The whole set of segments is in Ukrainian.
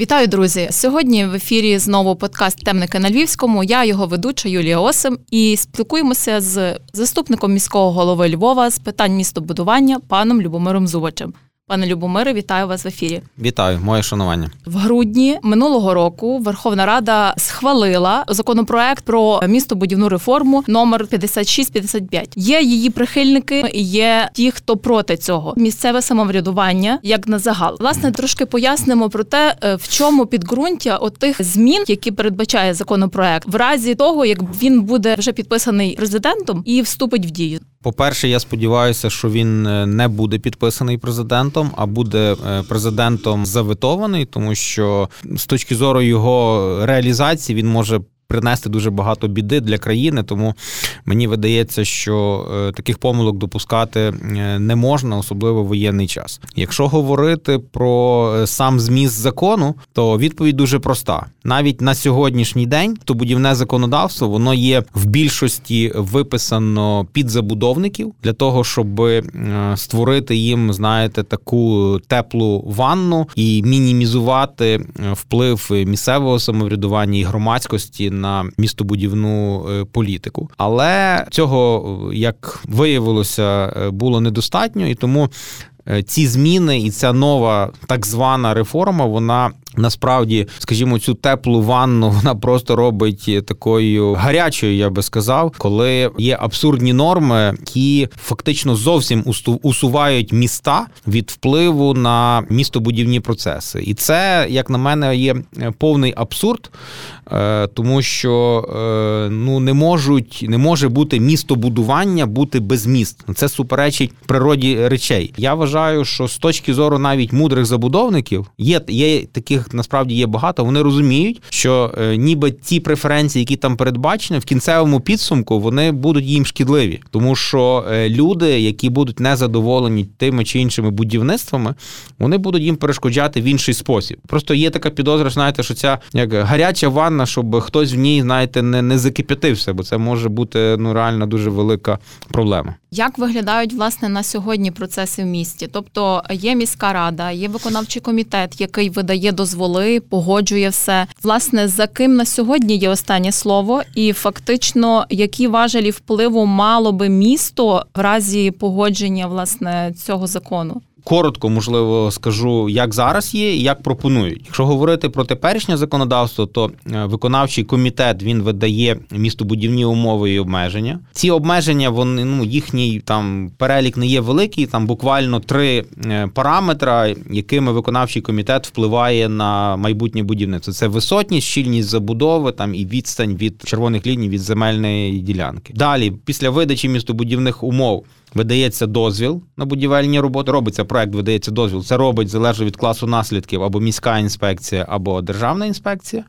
Вітаю, друзі! Сьогодні в ефірі знову подкаст Темники на Львівському. Я його ведуча Юлія Осим і спілкуємося з заступником міського голови Львова з питань містобудування паном Любомиром Зубачем. Пане Любомире, вітаю вас в ефірі. Вітаю, моє шанування. В грудні минулого року Верховна Рада схвалила законопроект про містобудівну реформу номер 5655. Є її прихильники, і є ті, хто проти цього. Місцеве самоврядування як на загал. Власне, трошки пояснимо про те, е, в чому підґрунтя отих змін, які передбачає законопроект, в разі того, як він буде вже підписаний президентом і вступить в дію. По-перше, я сподіваюся, що він е, не буде підписаний президентом, а буде е, президентом заветований, тому що з точки зору його реалізації він може принести дуже багато біди для країни. Тому мені видається, що е, таких помилок допускати е, не можна, особливо в воєнний час. Якщо говорити про е, сам зміст закону, то відповідь дуже проста. Навіть на сьогоднішній день то будівне законодавство воно є в більшості виписано під забудовників для того, щоб створити їм, знаєте, таку теплу ванну і мінімізувати вплив місцевого самоврядування і громадськості на містобудівну е, політику. Але цього, як виявилося, е, було недостатньо, і тому е, ці зміни і ця нова так звана реформа, вона Насправді, скажімо, цю теплу ванну вона просто робить такою гарячою, я би сказав, коли є абсурдні норми, які фактично зовсім усувають міста від впливу на містобудівні процеси. І це, як на мене, є повний абсурд, е, тому що е, ну не можуть, не може бути містобудування бути без міст. Це суперечить природі речей. Я вважаю, що з точки зору навіть мудрих забудовників є, є таких насправді є багато, вони розуміють, що е, ніби ті преференції, які там передбачені, в кінцевому підсумку вони будуть їм шкідливі, тому що е, люди, які будуть незадоволені тими чи іншими будівництвами, вони будуть їм перешкоджати в інший спосіб. Просто є така підозра, знаєте, що ця як гаряча ванна, щоб хтось в ній, знаєте, не не закип'ятився, бо це може бути ну реально дуже велика проблема. Як виглядають власне на сьогодні процеси в місті? Тобто є міська рада, є виконавчий комітет, який видає дозволи, погоджує все. Власне, за ким на сьогодні є останнє слово, і фактично, які важелі впливу мало би місто в разі погодження власне цього закону? Коротко, можливо, скажу, як зараз є і як пропонують. Якщо говорити про теперішнє законодавство, то е, виконавчий комітет він видає містобудівні умови і обмеження. Ці обмеження, вони ну їхній там перелік не є великий. Там буквально три е, параметри, якими виконавчий комітет впливає на майбутнє будівництво. Це висотність, щільність забудови, там і відстань від червоних ліній від земельної ділянки. Далі, після видачі містобудівних умов видається дозвіл на будівельні роботи. Робиться проект, видається дозвіл. Це робить залежно від класу наслідків або міська інспекція, або державна інспекція.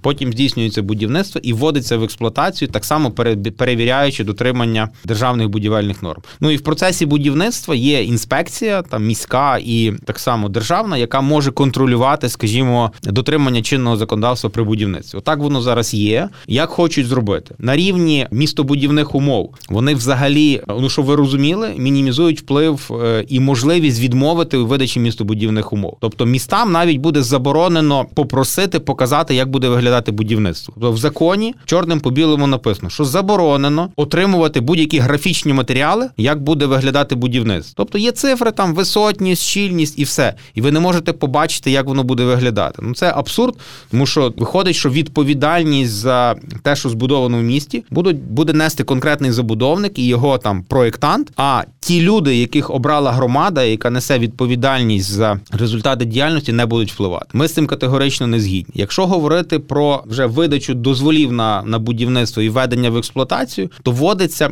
Потім здійснюється будівництво і вводиться в експлуатацію, так само перевіряючи дотримання державних будівельних норм. Ну і в процесі будівництва є інспекція, там міська і так само державна, яка може контролювати, скажімо, дотримання чинного законодавства при будівництві. Отак воно зараз є. Як хочуть зробити на рівні містобудівних умов, вони взагалі, ну що ви розумієте, зрозуміли, мінімізують вплив е, і можливість відмовити у видачі містобудівних умов. Тобто містам навіть буде заборонено попросити показати, як буде виглядати будівництво. Тобто в законі чорним по білому написано, що заборонено отримувати будь-які графічні матеріали, як буде виглядати будівництво. Тобто є цифри, там висотність, щільність і все. І ви не можете побачити, як воно буде виглядати. Ну це абсурд, тому що виходить, що відповідальність за те, що збудовано в місті, будуть буде нести конкретний забудовник і його там проєктант. А ті люди, яких обрала громада, яка несе відповідальність за результати діяльності, не будуть впливати. Ми з цим категорично не згідні. Якщо говорити про вже видачу дозволів на на будівництво і введення в експлуатацію, то вводиться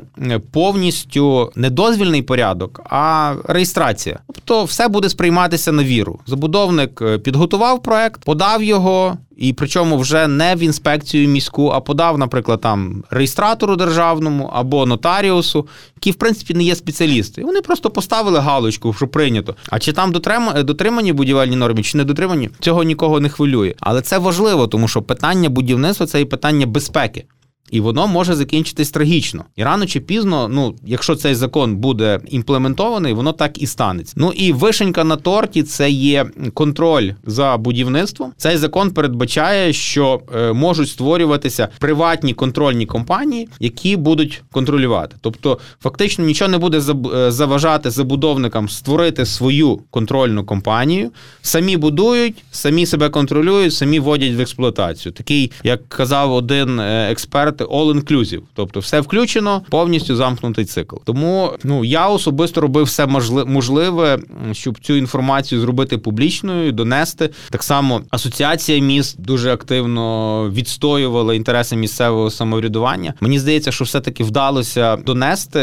повністю не дозвільний порядок, а реєстрація. Тобто, все буде сприйматися на віру. Забудовник е, підготував проект, подав його. І причому вже не в інспекцію міську, а подав, наприклад, там реєстратору державному або нотаріусу, які в принципі не є спеціалісти. Вони просто поставили галочку, що прийнято. А чи там дотримані будівельні норми, чи не дотримані, цього нікого не хвилює. Але це важливо, тому що питання будівництва це і питання безпеки. І воно може закінчитись трагічно. І рано чи пізно, ну якщо цей закон буде імплементований, воно так і станеться. Ну і вишенька на торті це є контроль за будівництвом. Цей закон передбачає, що е, можуть створюватися приватні контрольні компанії, які будуть контролювати. Тобто, фактично нічого не буде е, заважати забудовникам створити свою контрольну компанію, самі будують, самі себе контролюють, самі вводять в експлуатацію. Такий, як казав один е, експерт, all-inclusive. тобто все включено, повністю замкнутий цикл. Тому ну я особисто робив все можливе, щоб цю інформацію зробити публічною, донести. Так само асоціація міст дуже активно відстоювала інтереси місцевого самоврядування. Мені здається, що все-таки вдалося донести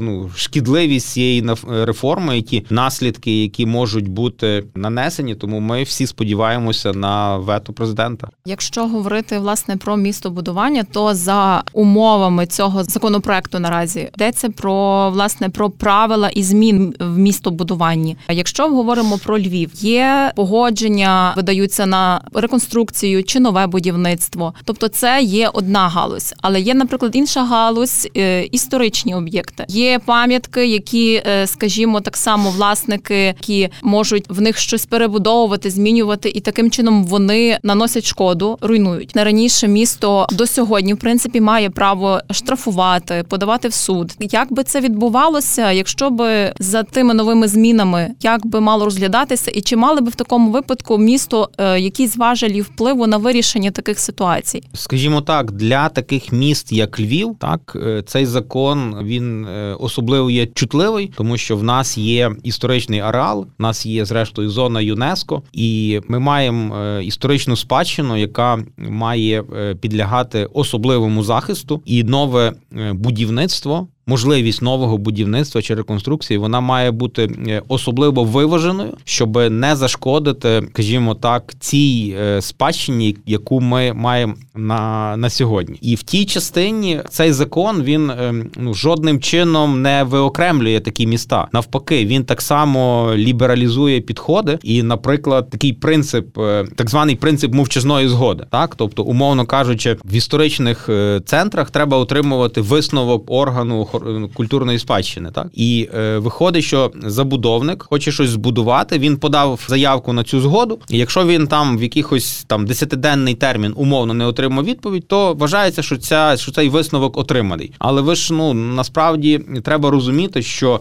ну шкідливість цієї реформи, які наслідки, які можуть бути нанесені. Тому ми всі сподіваємося на вето президента. Якщо говорити власне про містобудування, то за умовами цього законопроекту наразі йдеться про власне про правила і змін в містобудуванні. Якщо говоримо про Львів, є погодження, видаються на реконструкцію чи нове будівництво, тобто це є одна галузь, але є, наприклад, інша галузь е, історичні об'єкти. Є пам'ятки, які, е, скажімо, так само власники, які можуть в них щось перебудовувати, змінювати, і таким чином вони наносять шкоду, руйнують не раніше. Місто до сьогодні, в принципі, має право штрафувати, подавати в суд. Як би це відбувалося, якщо би за тими новими змінами як би мало розглядатися, і чи мали би в такому випадку місто е, якісь важелі впливу на вирішення таких ситуацій? Скажімо так, для таких міст, як Львів, так е, цей закон він е, особливо є чутливий, тому що в нас є історичний ареал, в нас є зрештою зона ЮНЕСКО, і ми маємо історичну спадщину, яка має підлягати особливому захисту і нове будівництво можливість нового будівництва чи реконструкції вона має бути е, особливо виваженою, щоб не зашкодити, скажімо так, цій е, спадщині, яку ми маємо на на сьогодні. І в тій частині цей закон він е, ну жодним чином не виокремлює такі міста. Навпаки, він так само лібералізує підходи. І, наприклад, такий принцип, так званий принцип мовчазної згоди, так тобто, умовно кажучи, в історичних центрах треба отримувати висновок органу Ну, культурної спадщини. Так і е, виходить, що забудовник хоче щось збудувати. Він подав заявку на цю згоду. І якщо він там в якихось там десятиденний термін умовно не отримав відповідь, то вважається, що ця що цей висновок отриманий. Але ви ж ну насправді треба розуміти, що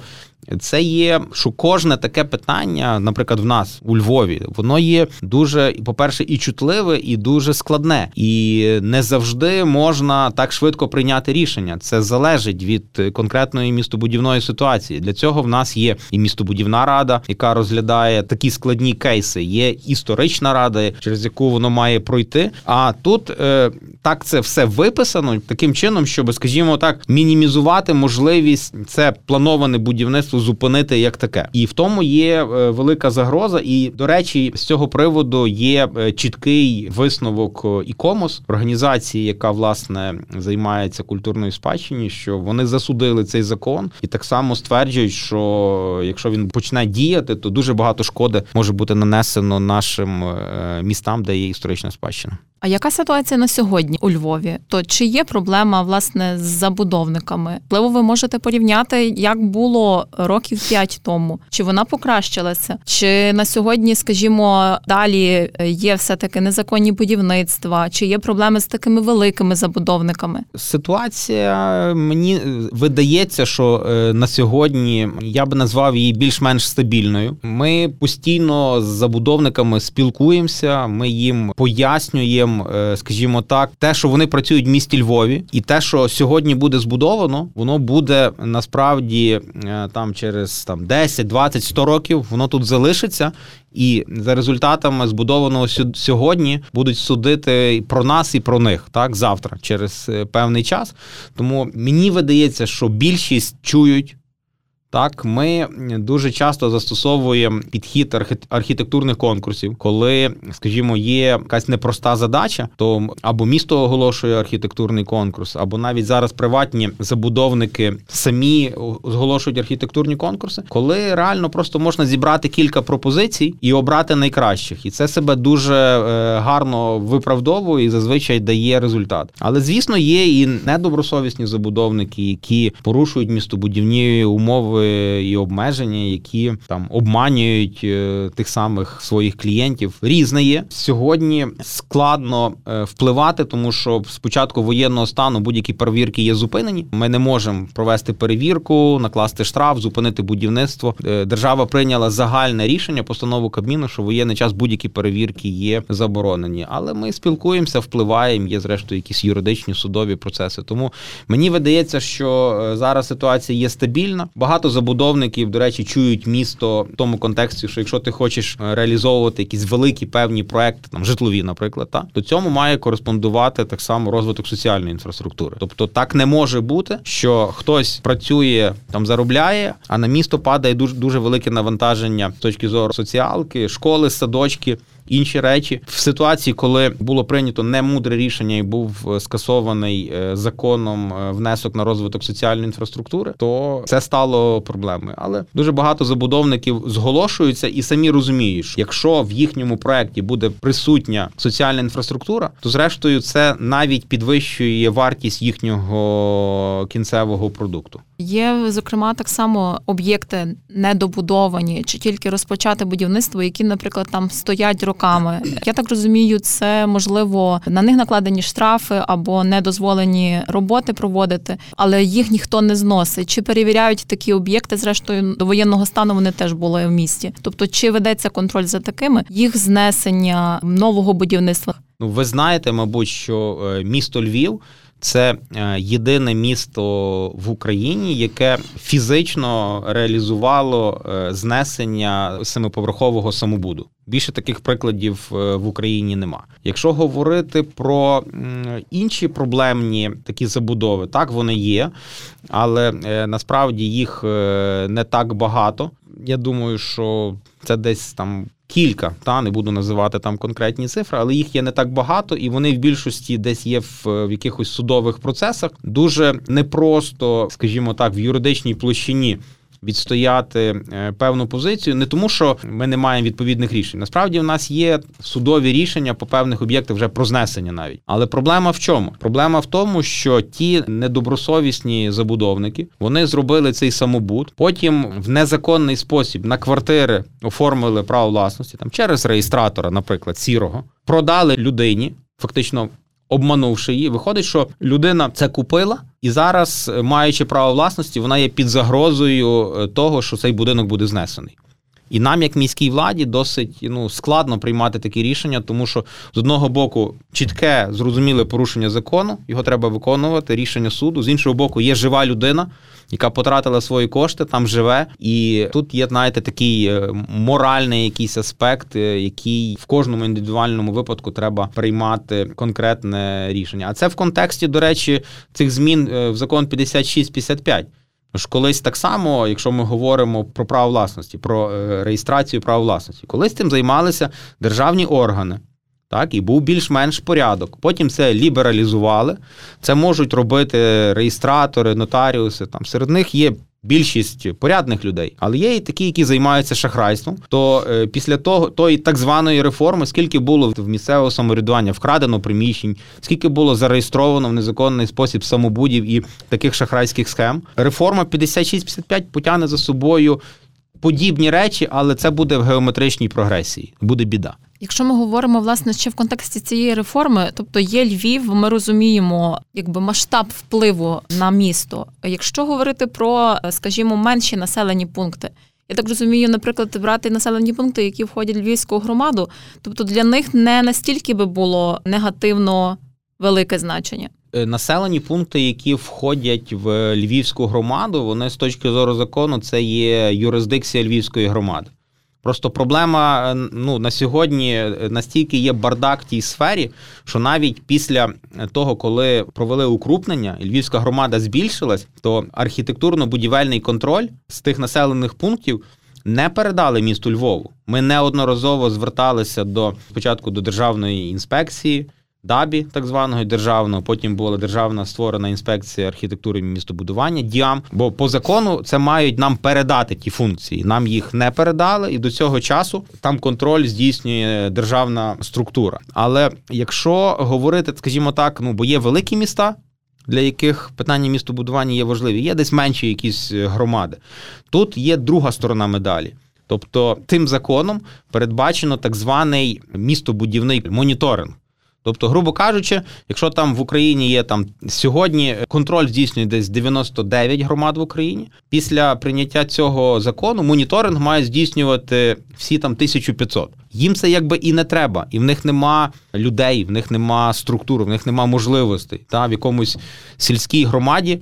це є, що кожне таке питання, наприклад, в нас у Львові, воно є дуже, по-перше, і чутливе, і дуже складне, і не завжди можна так швидко прийняти рішення. Це залежить від конкретної містобудівної ситуації. Для цього в нас є і містобудівна рада, яка розглядає такі складні кейси. Є історична рада, через яку воно має пройти. А тут е, так це все виписано таким чином, щоб, скажімо так, мінімізувати можливість це плановане будівництво суспільству зупинити як таке, і в тому є е, велика загроза. І до речі, з цього приводу є е, чіткий висновок ікомос організації, яка власне займається культурною спадщиною, що вони засудили цей закон, і так само стверджують, що якщо він почне діяти, то дуже багато шкоди може бути нанесено нашим е, містам, де є історична спадщина. А яка ситуація на сьогодні у Львові? То чи є проблема власне з забудовниками? Можливо, ви можете порівняти, як було років п'ять тому? Чи вона покращилася? Чи на сьогодні, скажімо, далі є все таки незаконні будівництва? Чи є проблеми з такими великими забудовниками? Ситуація мені видається, що е, на сьогодні я би назвав її більш-менш стабільною. Ми постійно з забудовниками спілкуємося, ми їм пояснюємо. Е, скажімо так, те, що вони працюють в місті Львові, і те, що сьогодні буде збудовано, воно буде насправді е, там через там 10, 20, 100 років, воно тут залишиться. І за результатами збудованого сьогодні будуть судити про нас і про них так завтра, через е, певний час. Тому мені видається, що більшість чують Так, ми дуже часто застосовуємо підхід архітектурних конкурсів, коли, скажімо, є якась непроста задача, то або місто оголошує архітектурний конкурс, або навіть зараз приватні забудовники самі оголошують архітектурні конкурси, коли реально просто можна зібрати кілька пропозицій і обрати найкращих, і це себе дуже е, гарно виправдовує і зазвичай дає результат. Але звісно, є і недобросовісні забудовники, які порушують містобудівні умови і обмеження, які там обманюють е, тих самих своїх клієнтів. Різне є сьогодні складно е, впливати, тому що спочатку воєнного стану будь-які перевірки є зупинені. Ми не можемо провести перевірку, накласти штраф, зупинити будівництво. Е, держава прийняла загальне рішення, постанову Кабміну, що воєнний час будь-які перевірки є заборонені. Але ми спілкуємося, впливаємо. Є зрештою якісь юридичні судові процеси. Тому мені видається, що зараз ситуація є стабільна. Багато забудовників, до речі, чують місто в тому контексті, що якщо ти хочеш е, реалізовувати якісь великі певні проекти, там житлові, наприклад, та то цьому має кореспондувати так само розвиток соціальної інфраструктури. Тобто так не може бути, що хтось працює там, заробляє, а на місто падає дуже дуже велике навантаження з точки зору соціалки, школи, садочки інші речі в ситуації, коли було прийнято немудре рішення і був е, скасований е, законом е, внесок на розвиток соціальної інфраструктури, то це стало проблемою. Але дуже багато забудовників зголошуються і самі розуміють, що якщо в їхньому проекті буде присутня соціальна інфраструктура, то зрештою це навіть підвищує вартість їхнього кінцевого продукту. Є зокрема так само об'єкти недобудовані чи тільки розпочати будівництво, які, наприклад, там стоять роками. Я так розумію, це можливо на них накладені штрафи або недозволені роботи проводити, але їх ніхто не зносить. Чи перевіряють такі об'єкти? Зрештою, до воєнного стану вони теж були в місті. Тобто, чи ведеться контроль за такими їх знесення нового будівництва? Ну, ви знаєте, мабуть, що е, місто Львів це е, єдине місто в Україні, яке фізично реалізувало е, знесення семиповерхового самобуду. Більше таких прикладів е, в Україні нема. Якщо говорити про інші проблемні такі забудови, так вони є, але насправді їх не так багато. Я думаю, що це десь там кілька, та не буду називати там конкретні цифри, але їх є не так багато, і вони в більшості десь є в, в якихось судових процесах. Дуже непросто, скажімо так, в юридичній площині відстояти е, певну позицію, не тому, що ми не маємо відповідних рішень. Насправді, в нас є судові рішення по певних об'єктах вже про знесення навіть. Але проблема в чому? Проблема в тому, що ті недобросовісні забудовники вони зробили цей самобут, потім в незаконний спосіб на квартири оформили право власності там через реєстратора, наприклад, сірого, продали людині. Фактично обманувши її, виходить, що людина це купила, і зараз, маючи право власності, вона є під загрозою е, того, що цей будинок буде знесений. І нам, як міській владі, досить ну, складно приймати такі рішення, тому що з одного боку чітке, зрозуміле порушення закону, його треба виконувати, рішення суду. З іншого боку, є жива людина, яка потратила свої кошти, там живе. І тут є, знаєте, такий е, моральний якийсь аспект, е, який в кожному індивідуальному випадку треба приймати конкретне рішення. А це в контексті, до речі, цих змін е, в закон 56-55. Ж колись так само, якщо ми говоримо про право власності, про реєстрацію права власності, колись цим займалися державні органи. Так, і був більш-менш порядок. Потім це лібералізували. Це можуть робити реєстратори, нотаріуси. Там серед них є більшість порядних людей, але є і такі, які займаються шахрайством. То е, після того тої так званої реформи, скільки було в місцевого самоврядування вкрадено приміщень, скільки було зареєстровано в незаконний спосіб самобудів і таких шахрайських схем, реформа 56-55 потягне за собою подібні речі, але це буде в геометричній прогресії. Буде біда. Якщо ми говоримо власне ще в контексті цієї реформи, тобто є Львів, ми розуміємо, якби масштаб впливу на місто. Якщо говорити про, скажімо, менші населені пункти. Я так розумію, наприклад, брати населені пункти, які входять в Львівську громаду, тобто для них не настільки би було негативно велике значення. Е, населені пункти, які входять в Львівську громаду, вони з точки зору закону це є юрисдикція Львівської громади. Просто проблема ну на сьогодні настільки є бардак в тій сфері, що навіть після того, коли провели укрупнення, і львівська громада збільшилась, то архітектурно-будівельний контроль з тих населених пунктів не передали місту Львову. Ми неодноразово зверталися до спочатку до державної інспекції. Дабі, так званого державного, потім була державна створена інспекція архітектури і містобудування. Діам, бо по закону це мають нам передати ті функції. Нам їх не передали, і до цього часу там контроль здійснює державна структура. Але якщо говорити, скажімо так, ну бо є великі міста, для яких питання містобудування є важливі. Є десь менші якісь е, громади. Тут є друга сторона медалі. Тобто тим законом передбачено так званий містобудівний моніторинг. Тобто, грубо кажучи, якщо там в Україні є там сьогодні контроль здійснює десь 99 громад в Україні, після прийняття цього закону моніторинг має здійснювати всі там 1500. Їм це якби і не треба, і в них нема людей, в них нема структури, в них нема можливостей. Та в якомусь сільській громаді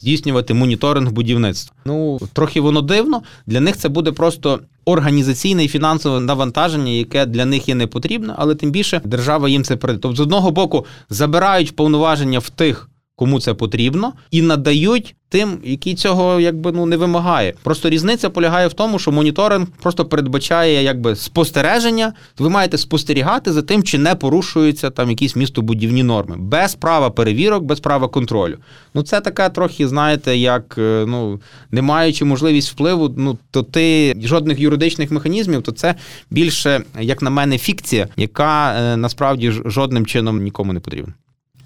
здійснювати моніторинг будівництва. Ну трохи воно дивно. Для них це буде просто організаційне і фінансове навантаження, яке для них є не потрібне, але тим більше держава їм це прийде. Тобто, з одного боку забирають повноваження в тих кому це потрібно, і надають тим, які цього якби ну не вимагає. Просто різниця полягає в тому, що моніторинг просто передбачає якби спостереження. Ви маєте спостерігати за тим, чи не порушуються там якісь містобудівні норми, без права перевірок, без права контролю. Ну це така трохи, знаєте, як е, ну не маючи можливість впливу, ну то ти жодних юридичних механізмів, то це більше, як на мене, фікція, яка е, насправді жодним чином нікому не потрібна.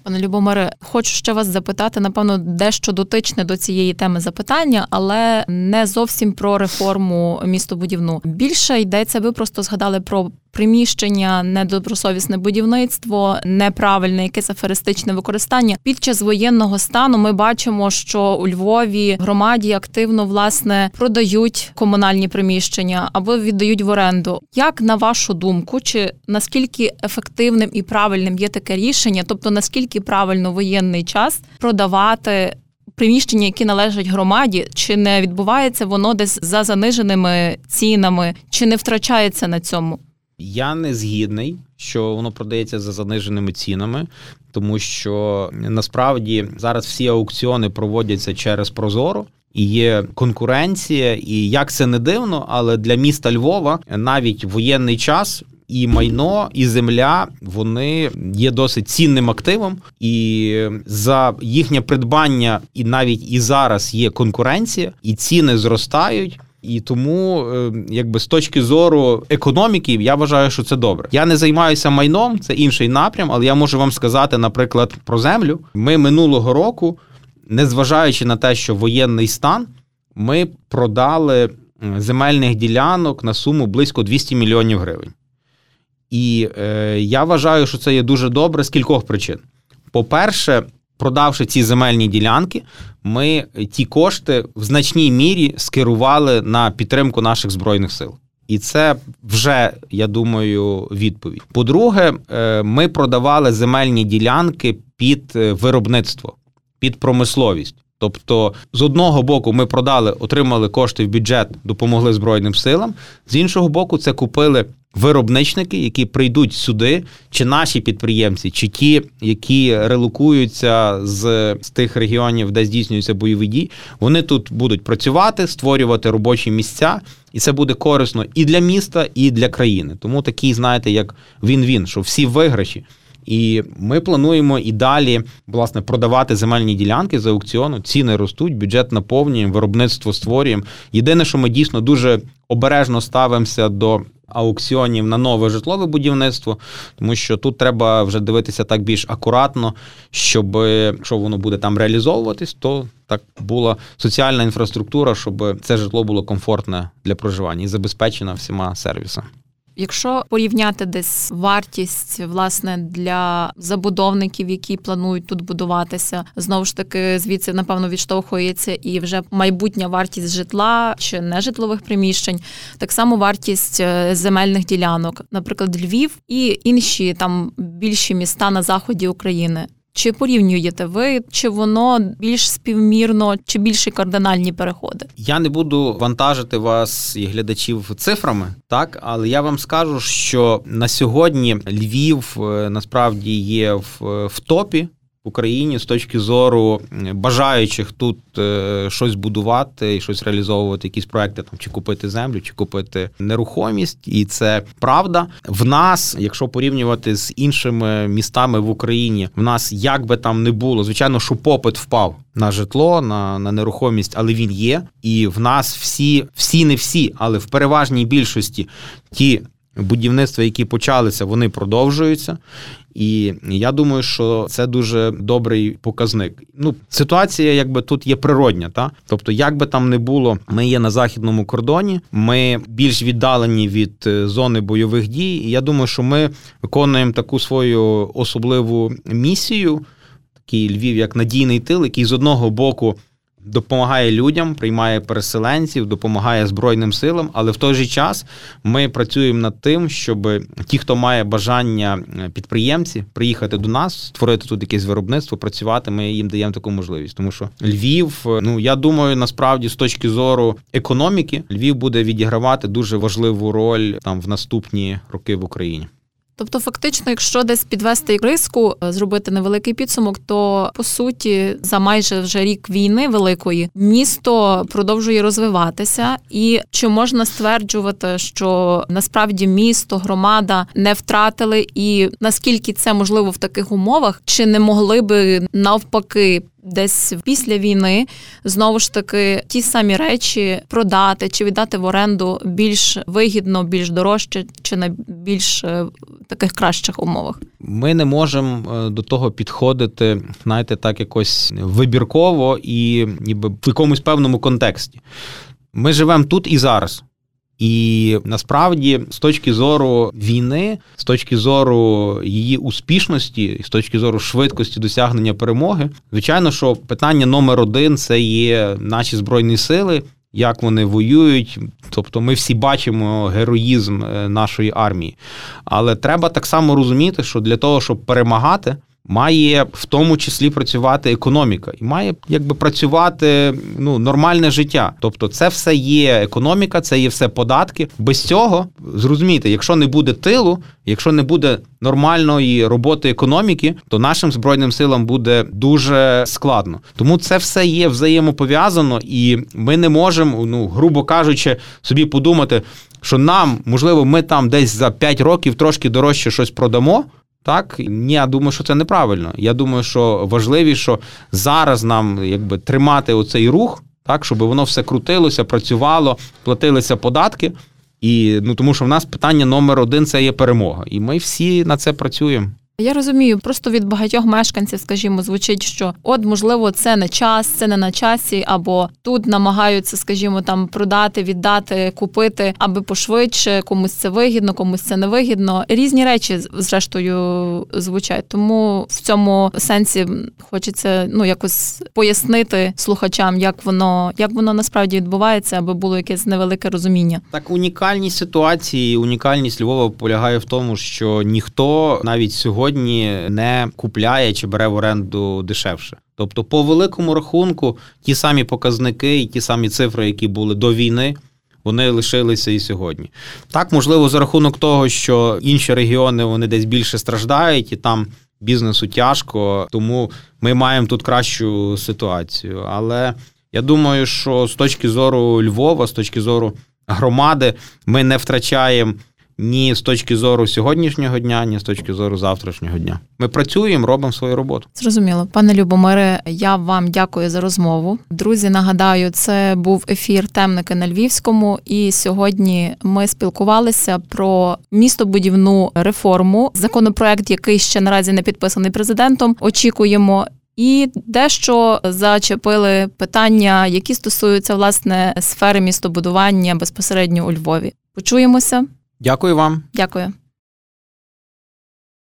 Пане Любомире, хочу ще вас запитати, напевно, дещо дотичне до цієї теми запитання, але не зовсім про реформу містобудівну. Більше йдеться, ви просто згадали про приміщення, недобросовісне будівництво, неправильне якесь аферистичне використання. Під час воєнного стану ми бачимо, що у Львові громаді активно власне продають комунальні приміщення або віддають в оренду. Як на вашу думку, чи наскільки ефективним і правильним є таке рішення? Тобто наскільки правильно воєнний час продавати? Приміщення, які належать громаді, чи не відбувається воно десь за заниженими цінами, чи не втрачається на цьому? Я не згідний, що воно продається за заниженими цінами, тому що насправді зараз всі аукціони проводяться через Прозоро. І є конкуренція, і як це не дивно, але для міста Львова навіть воєнний час і майно, і земля вони є досить цінним активом, і за їхнє придбання, і навіть і зараз є конкуренція, і ціни зростають. І тому, е, якби з точки зору економіки, я вважаю, що це добре. Я не займаюся майном, це інший напрям, але я можу вам сказати, наприклад, про землю. Ми минулого року, незважаючи на те, що воєнний стан, ми продали земельних ділянок на суму близько 200 мільйонів гривень. І е, я вважаю, що це є дуже добре з кількох причин. По-перше, продавши ці земельні ділянки, ми ті кошти в значній мірі скерували на підтримку наших збройних сил. І це вже, я думаю, відповідь. По-друге, е, ми продавали земельні ділянки під е, виробництво, під промисловість. Тобто, з одного боку, ми продали, отримали кошти в бюджет, допомогли Збройним силам. З іншого боку, це купили виробничники, які прийдуть сюди, чи наші підприємці, чи ті, які релокуються з, з тих регіонів, де здійснюються бойові дії, вони тут будуть працювати, створювати робочі місця, і це буде корисно і для міста, і для країни. Тому такий, знаєте, як він-він, що всі виграші. І ми плануємо і далі власне продавати земельні ділянки за аукціону. Ціни ростуть, бюджет наповнюємо, виробництво створюємо. Єдине, що ми дійсно дуже обережно ставимося до аукціонів на нове житлове будівництво, тому що тут треба вже дивитися так більш акуратно, щоб якщо воно буде там реалізовуватись, то так була соціальна інфраструктура, щоб це житло було комфортне для проживання і забезпечено всіма сервісами. Якщо порівняти десь вартість власне для забудовників, які планують тут будуватися, знову ж таки звідси напевно відштовхується і вже майбутня вартість житла чи нежитлових приміщень, так само вартість е, земельних ділянок, наприклад, Львів і інші там більші міста на заході України. Чи порівнюєте ви, чи воно більш співмірно, чи більші кардинальні переходи? Я не буду вантажити вас і глядачів цифрами, так? Але я вам скажу, що на сьогодні Львів е, насправді є в, в топі Україні з точки зору бажаючих тут е, щось будувати і щось реалізовувати, якісь проекти там чи купити землю, чи купити нерухомість, і це правда. В нас, якщо порівнювати з іншими містами в Україні, в нас як би там не було, звичайно, що попит впав на житло, на на нерухомість, але він є. І в нас всі, всі не всі, але в переважній більшості ті будівництва, які почалися, вони продовжуються. І я думаю, що це дуже добрий показник. Ну, ситуація, якби тут є природня, та тобто, як би там не було, ми є на західному кордоні, ми більш віддалені від е, зони бойових дій. І я думаю, що ми виконуємо таку свою особливу місію. Такий Львів, як надійний тил, який з одного боку допомагає людям, приймає переселенців, допомагає Збройним силам, але в той же час ми працюємо над тим, щоб ті, хто має бажання е, підприємці, приїхати до нас, створити тут якесь виробництво, працювати. Ми їм даємо таку можливість. Тому що Львів, е, ну я думаю, насправді з точки зору економіки, Львів буде відігравати дуже важливу роль там в наступні роки в Україні. Тобто, фактично, якщо десь підвести риску, е, зробити невеликий підсумок, то по суті за майже вже рік війни великої місто продовжує розвиватися, і чи можна стверджувати, що насправді місто, громада не втратили, і наскільки це можливо в таких умовах, чи не могли би навпаки десь після війни знову ж таки ті самі речі продати чи віддати в оренду більш вигідно, більш дорожче, чи на більш е, таких кращих умовах. Ми не можемо е, до того підходити, знаєте, так якось вибірково і ніби в якомусь певному контексті. Ми живемо тут і зараз. І насправді, з точки зору війни, з точки зору її успішності, з точки зору швидкості досягнення перемоги, звичайно, що питання номер один це є наші збройні сили. Як вони воюють, тобто ми всі бачимо героїзм е, нашої армії. Але треба так само розуміти, що для того, щоб перемагати, Має в тому числі працювати економіка, і має якби працювати ну нормальне життя. Тобто, це все є економіка, це є все податки. Без цього зрозумійте, якщо не буде тилу, якщо не буде нормальної роботи економіки, то нашим збройним силам буде дуже складно. Тому це все є взаємопов'язано, і ми не можемо, ну грубо кажучи, собі подумати, що нам можливо ми там десь за 5 років трошки дорожче щось продамо. Так, ні, я думаю, що це неправильно. Я думаю, що важливіше зараз нам якби тримати оцей рух, так, щоб воно все крутилося, працювало, платилися податки. І ну тому що в нас питання номер один це є перемога. І ми всі на це працюємо. Я розумію, просто від багатьох мешканців, скажімо, звучить, що от можливо це не час, це не на часі, або тут намагаються, скажімо, там продати, віддати, купити, аби пошвидше комусь це вигідно, комусь це не вигідно. Різні речі зрештою звучать. Тому в цьому сенсі хочеться ну якось пояснити слухачам, як воно як воно насправді відбувається, аби було якесь невелике розуміння. Так унікальність ситуації, унікальність Львова полягає в тому, що ніхто навіть сьогодні сьогодні не купляє чи бере в оренду дешевше. Тобто, по великому рахунку, ті самі показники і ті самі цифри, які були до війни. Вони лишилися і сьогодні. Так, можливо, за рахунок того, що інші регіони вони десь більше страждають, і там бізнесу тяжко, тому ми маємо тут кращу ситуацію. Але я думаю, що з точки зору Львова, з точки зору громади, ми не втрачаємо ні з точки зору сьогоднішнього дня, ні з точки зору завтрашнього дня. Ми працюємо, робимо свою роботу. Зрозуміло, пане Любомире. Я вам дякую за розмову. Друзі, нагадаю, це був ефір темники на Львівському, і сьогодні ми спілкувалися про містобудівну реформу. Законопроект, який ще наразі не підписаний президентом. Очікуємо. І дещо зачепили питання, які стосуються власне сфери містобудування безпосередньо у Львові. Почуємося. Дякую вам. Дякую.